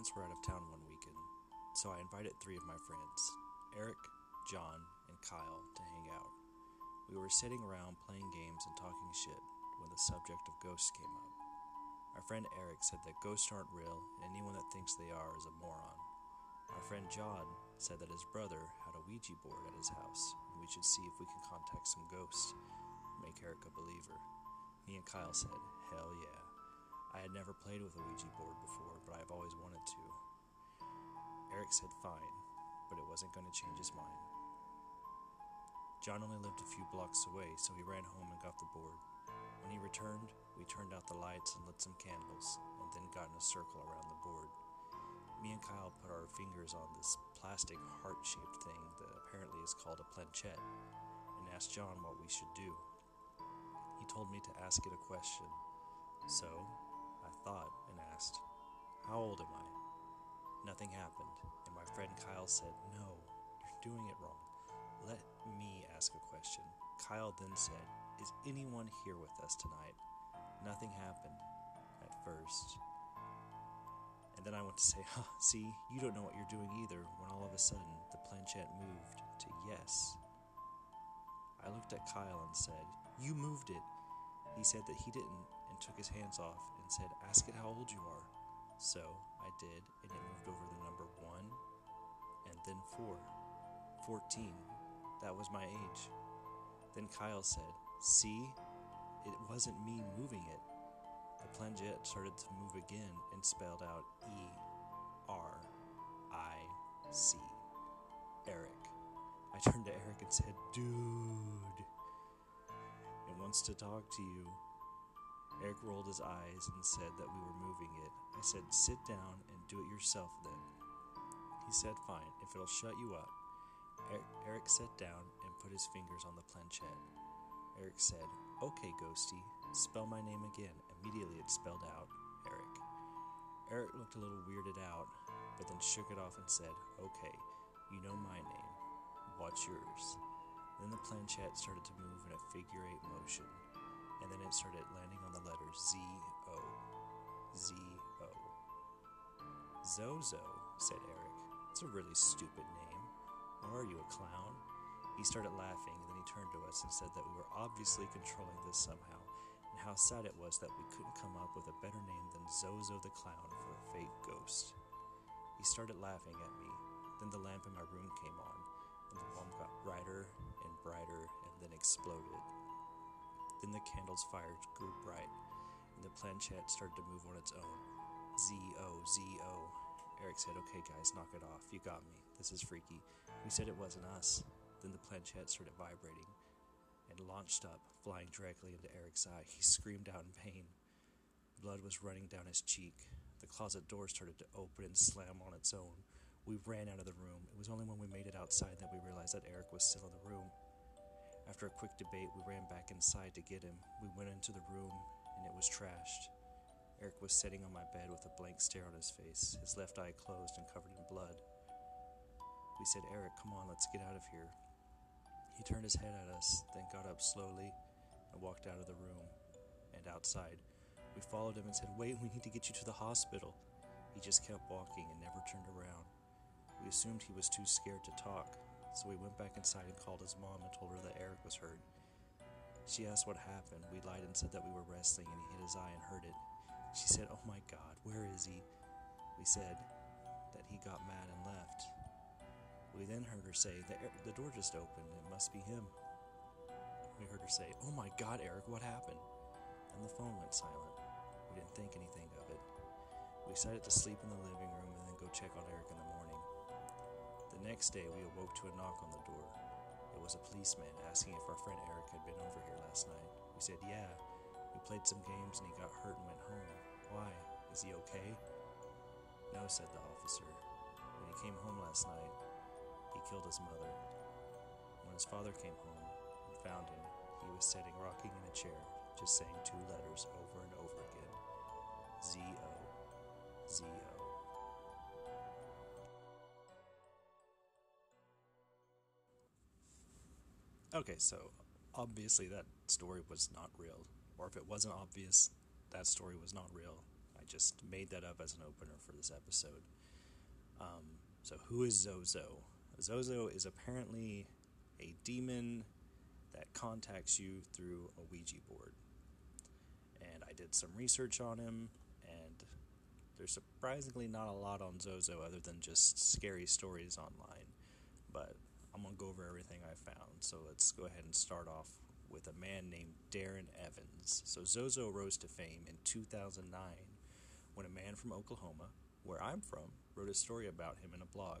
parents were out of town one weekend, so I invited three of my friends Eric, John, and Kyle to hang out. We were sitting around playing games and talking shit when the subject of ghosts came up. Our friend Eric said that ghosts aren't real and anyone that thinks they are is a moron. Our friend John said that his brother had a Ouija board at his house and we should see if we can contact some ghosts, make Eric a believer. Me and Kyle said, hell yeah. I had never played with a Ouija board before, but I've always wanted to. Eric said fine, but it wasn't going to change his mind. John only lived a few blocks away, so he ran home and got the board. When he returned, we turned out the lights and lit some candles, and then got in a circle around the board. Me and Kyle put our fingers on this plastic heart shaped thing that apparently is called a planchette, and asked John what we should do. He told me to ask it a question, so thought and asked, How old am I? Nothing happened, and my friend Kyle said, No, you're doing it wrong. Let me ask a question. Kyle then said, Is anyone here with us tonight? Nothing happened at first. And then I went to say, huh, see, you don't know what you're doing either, when all of a sudden the planchette moved to yes. I looked at Kyle and said, You moved it. He said that he didn't took his hands off and said, Ask it how old you are. So I did, and it moved over the number one and then four. 14. That was my age. Then Kyle said, See, it wasn't me moving it. The planchette started to move again and spelled out E R I C. Eric. I turned to Eric and said, Dude, it wants to talk to you. Eric rolled his eyes and said that we were moving it. I said, Sit down and do it yourself then. He said, Fine, if it'll shut you up. Eric sat down and put his fingers on the planchette. Eric said, Okay, Ghosty, spell my name again. Immediately it spelled out Eric. Eric looked a little weirded out, but then shook it off and said, Okay, you know my name. What's yours? Then the planchette started to move in a figure eight motion and then it started landing on the letter Z O. Z O. Zozo, said Eric. It's a really stupid name. Or are you a clown? He started laughing, and then he turned to us and said that we were obviously controlling this somehow, and how sad it was that we couldn't come up with a better name than Zozo the Clown for a fake ghost. He started laughing at me. Then the lamp in my room came on, and the bulb got brighter and brighter and then exploded. Then the candle's fire grew bright, and the planchette started to move on its own. Z O Z O. Eric said, Okay, guys, knock it off. You got me. This is freaky. We said it wasn't us. Then the planchette started vibrating and launched up, flying directly into Eric's eye. He screamed out in pain. Blood was running down his cheek. The closet door started to open and slam on its own. We ran out of the room. It was only when we made it outside that we realized that Eric was still in the room. After a quick debate, we ran back inside to get him. We went into the room, and it was trashed. Eric was sitting on my bed with a blank stare on his face, his left eye closed and covered in blood. We said, Eric, come on, let's get out of here. He turned his head at us, then got up slowly and walked out of the room and outside. We followed him and said, Wait, we need to get you to the hospital. He just kept walking and never turned around. We assumed he was too scared to talk, so we went back inside and called his mom and told her that Eric was hurt. She asked what happened. We lied and said that we were wrestling and he hit his eye and hurt it. She said, Oh my god, where is he? We said that he got mad and left. We then heard her say, The, the door just opened, it must be him. We heard her say, Oh my god, Eric, what happened? And the phone went silent. We didn't think anything of it. We decided to sleep in the living room and then go check on Eric in the morning. The next day, we awoke to a knock on the door. It was a policeman asking if our friend Eric had been over here last night. We said, Yeah. We played some games and he got hurt and went home. Why? Is he okay? No, said the officer. When he came home last night, he killed his mother. When his father came home and found him, he was sitting rocking in a chair, just saying two letters over and over again Z O, Z O. Okay, so obviously that story was not real. Or if it wasn't obvious, that story was not real. I just made that up as an opener for this episode. Um, so, who is Zozo? Zozo is apparently a demon that contacts you through a Ouija board. And I did some research on him, and there's surprisingly not a lot on Zozo other than just scary stories online. But I'm going to go over everything I found. So let's go ahead and start off with a man named Darren Evans. So Zozo rose to fame in 2009 when a man from Oklahoma, where I'm from, wrote a story about him in a blog.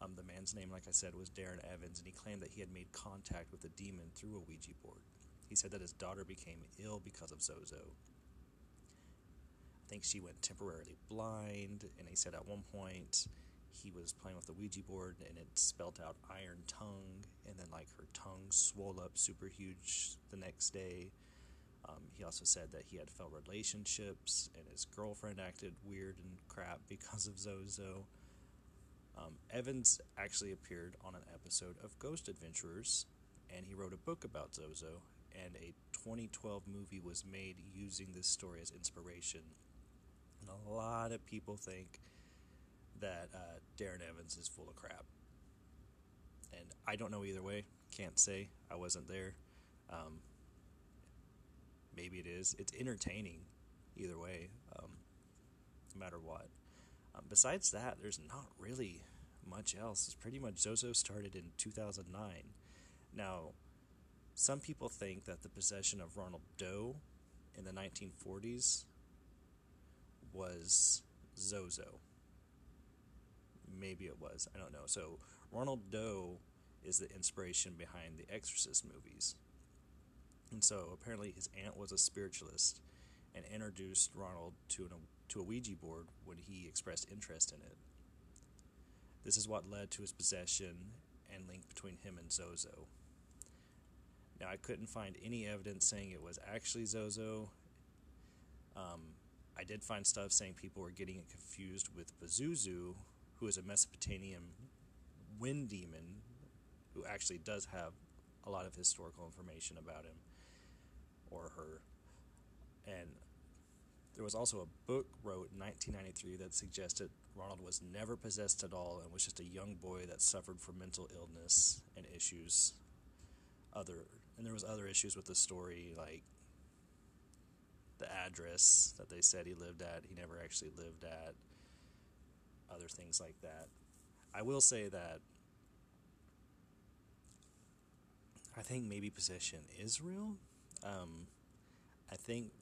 Um, the man's name, like I said, was Darren Evans, and he claimed that he had made contact with a demon through a Ouija board. He said that his daughter became ill because of Zozo. I think she went temporarily blind, and he said at one point he was playing with the Ouija board and it spelled out iron tongue, and then like her tongue swelled up super huge the next day. Um, he also said that he had failed relationships and his girlfriend acted weird and crap because of Zozo. Um, Evans actually appeared on an episode of Ghost Adventurers, and he wrote a book about Zozo, and a 2012 movie was made using this story as inspiration. And a lot of people think that uh, Darren Evans is full of crap. And I don't know either way. Can't say. I wasn't there. Um, maybe it is. It's entertaining either way, um, no matter what. Um, besides that, there's not really much else. It's pretty much Zozo started in 2009. Now, some people think that the possession of Ronald Doe in the 1940s was Zozo. Maybe it was. I don't know. So, Ronald Doe is the inspiration behind the Exorcist movies. And so, apparently, his aunt was a spiritualist and introduced Ronald to, an, to a Ouija board when he expressed interest in it. This is what led to his possession and link between him and Zozo. Now, I couldn't find any evidence saying it was actually Zozo. Um, I did find stuff saying people were getting it confused with Pazuzu, who is a Mesopotamian wind demon who actually does have a lot of historical information about him or her. And there was also a book wrote in 1993 that suggested Ronald was never possessed at all and was just a young boy that suffered from mental illness and issues. Other and there was other issues with the story like the address that they said he lived at, he never actually lived at. Other things like that. I will say that I think maybe possession is real. Um, I think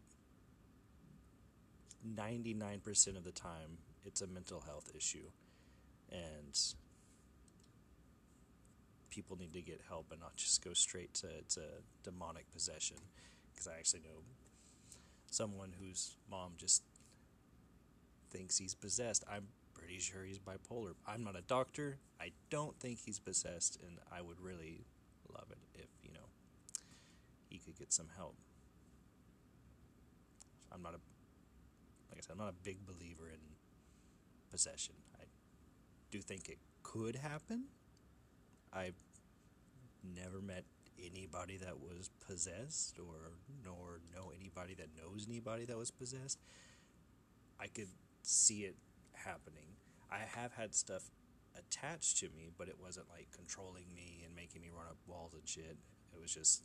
99% of the time it's a mental health issue. And people need to get help and not just go straight to, to demonic possession. Because I actually know someone whose mom just thinks he's possessed. I'm pretty sure he's bipolar. I'm not a doctor. I don't think he's possessed, and I would really love it if, you know, he could get some help. I'm not a, like I said, I'm not a big believer in possession. I do think it could happen. I've never met anybody that was possessed or nor know anybody that knows anybody that was possessed. I could see it happening. I have had stuff attached to me, but it wasn't like controlling me and making me run up walls and shit. It was just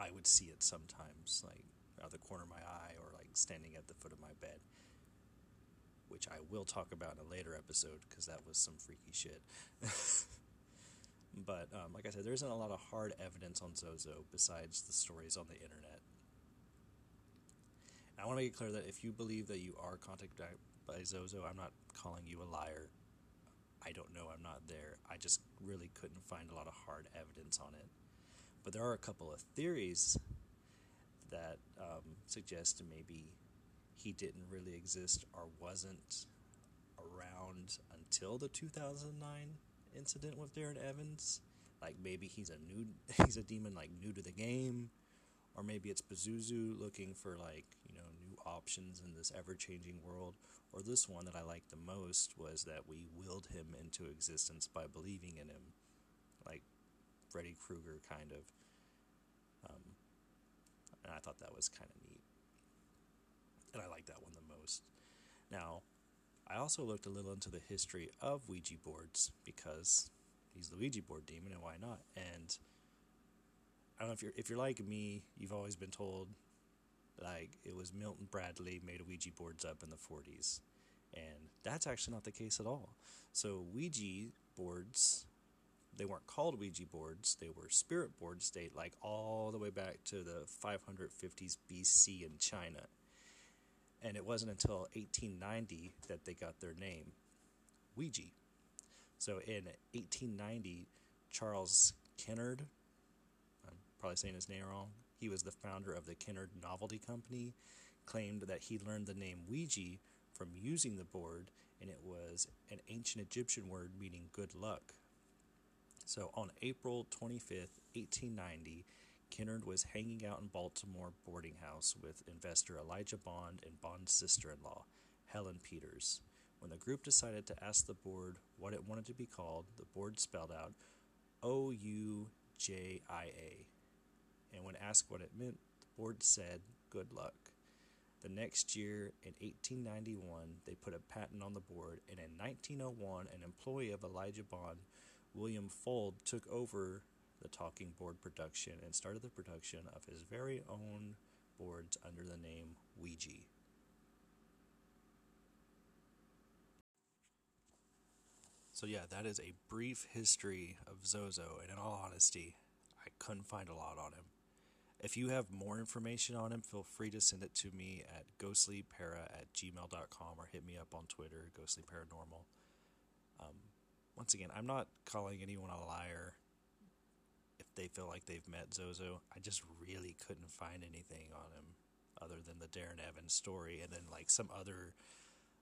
I would see it sometimes, like out the corner of my eye or like standing at the foot of my bed, which I will talk about in a later episode because that was some freaky shit. But um, like I said, there isn't a lot of hard evidence on Zozo besides the stories on the internet. I want to make it clear that if you believe that you are contacted by Zozo, I'm not calling you a liar. I don't know. I'm not there. I just really couldn't find a lot of hard evidence on it. But there are a couple of theories that um, suggest maybe he didn't really exist or wasn't around until the 2009 incident with Darren Evans. Like maybe he's a new he's a demon like new to the game, or maybe it's Pazuzu looking for like options in this ever changing world. Or this one that I liked the most was that we willed him into existence by believing in him, like Freddy Krueger kind of. Um, and I thought that was kind of neat. and I like that one the most. Now, I also looked a little into the history of Ouija boards because he's the Ouija board demon, and why not? And I don't know if you're if you're like me, you've always been told like it was Milton Bradley made Ouija boards up in the 40s, and that's actually not the case at all. So Ouija boards, they weren't called Ouija boards; they were spirit boards. Date like all the way back to the 550s BC in China, and it wasn't until 1890 that they got their name, Ouija. So in 1890, Charles Kennard, I'm probably saying his name wrong, he was the founder of the Kennard Novelty Company, claimed that he learned the name Ouija from using the board, and it was an ancient Egyptian word meaning good luck. So on April 25th, 1890, Kennard was hanging out in Baltimore boarding house with investor Elijah Bond and Bond's sister in law, Helen Peters. When the group decided to ask the board what it wanted to be called, the board spelled out O U J I A. And when asked what it meant, the board said, Good luck. The next year, in 1891, they put a patent on the board, and in 1901, an employee of Elijah Bond, William Fuld, took over the talking board production and started the production of his very own boards under the name Ouija. So, yeah, that is a brief history of Zozo, and in all honesty, I couldn't find a lot on him. If you have more information on him, feel free to send it to me at ghostlypara at gmail.com or hit me up on Twitter, ghostlyparanormal. Um, once again, I'm not calling anyone a liar if they feel like they've met Zozo. I just really couldn't find anything on him other than the Darren Evans story and then like some other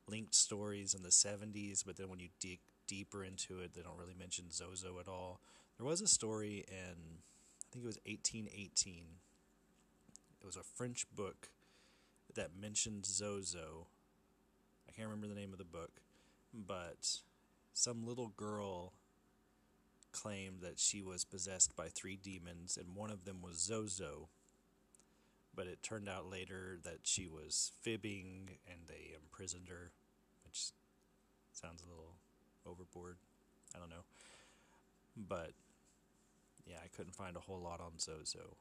linked stories in the 70s, but then when you dig deeper into it, they don't really mention Zozo at all. There was a story in, I think it was 1818. It was a French book that mentioned Zozo. I can't remember the name of the book, but some little girl claimed that she was possessed by three demons, and one of them was Zozo. But it turned out later that she was fibbing, and they imprisoned her, which sounds a little overboard. I don't know. But yeah, I couldn't find a whole lot on Zozo.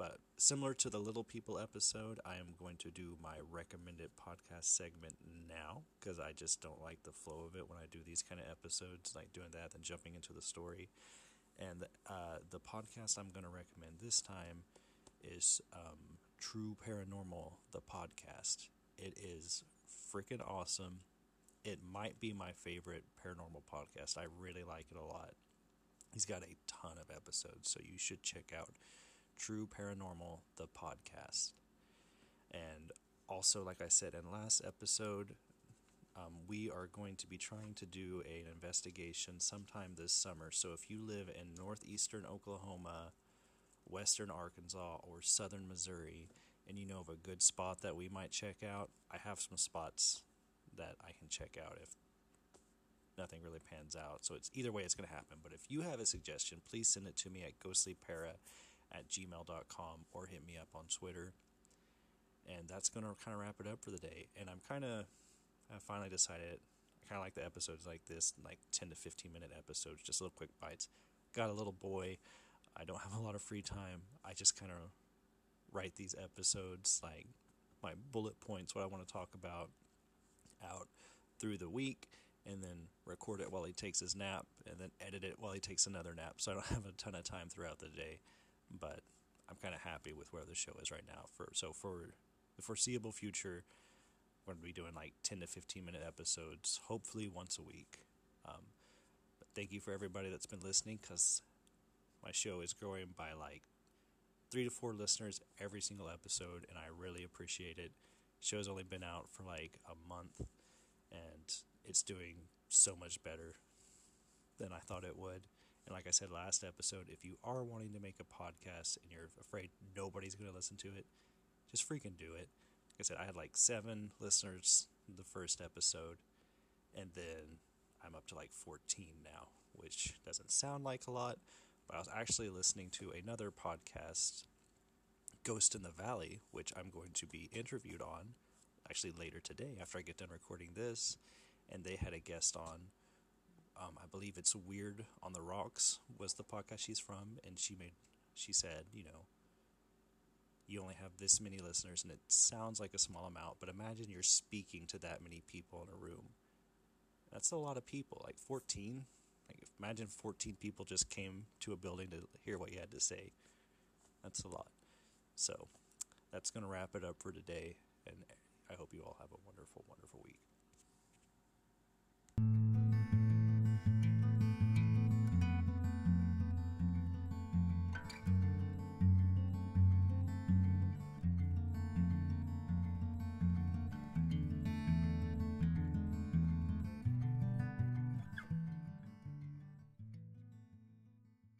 But similar to the Little People episode, I am going to do my recommended podcast segment now because I just don't like the flow of it when I do these kind of episodes, like doing that and jumping into the story. And uh, the podcast I'm going to recommend this time is um, True Paranormal, the podcast. It is freaking awesome. It might be my favorite paranormal podcast. I really like it a lot. He's got a ton of episodes, so you should check out True Paranormal, the podcast. And also, like I said in last episode, um, we are going to be trying to do an investigation sometime this summer. So if you live in northeastern Oklahoma, western Arkansas, or southern Missouri, and you know of a good spot that we might check out, I have some spots that I can check out if nothing really pans out. So it's either way it's going to happen. But if you have a suggestion, please send it to me at ghostlypara at gmail.com or hit me up on Twitter. And that's going to kind of wrap it up for the day. And I'm kind of, I finally decided, I kind of like the episodes like this, like 10 to 15 minute episodes, just little quick bites. Got a little boy. I don't have a lot of free time. I just kind of write these episodes, like my bullet points, what I want to talk about out through the week and then record it while he takes his nap and then edit it while he takes another nap. So I don't have a ton of time throughout the day, but I'm kind of happy with where the show is right now. For so for the foreseeable future, we're to be doing like 10 to 15 minute episodes, hopefully once a week. Um, but thank you for everybody that's been listening because my show is growing by like three to four listeners every single episode, and I really appreciate it. Show's only been out for like a month, and it's doing so much better than I thought it would. And like I said last episode, if you are wanting to make a podcast and you're afraid nobody's going to listen to it, just freaking do it. Like I said, I had like seven listeners the first episode, and then I'm up to like 14 now, which doesn't sound like a lot, but I was actually listening to another podcast Ghost in the Valley, which I'm going to be interviewed on. actually later today after I get done recording this, and they had a guest on. Um, I believe it's Weird on the Rocks was the podcast she's from, and she made she said, you know, you only have this many listeners, and it sounds like a small amount, but imagine you're speaking to that many people in a room. That's a lot of people, like 14. Like imagine 14 people just came to a building to hear what you had to say. That's a lot. So that's going to wrap it up for today, and I hope you all have a wonderful, wonderful week.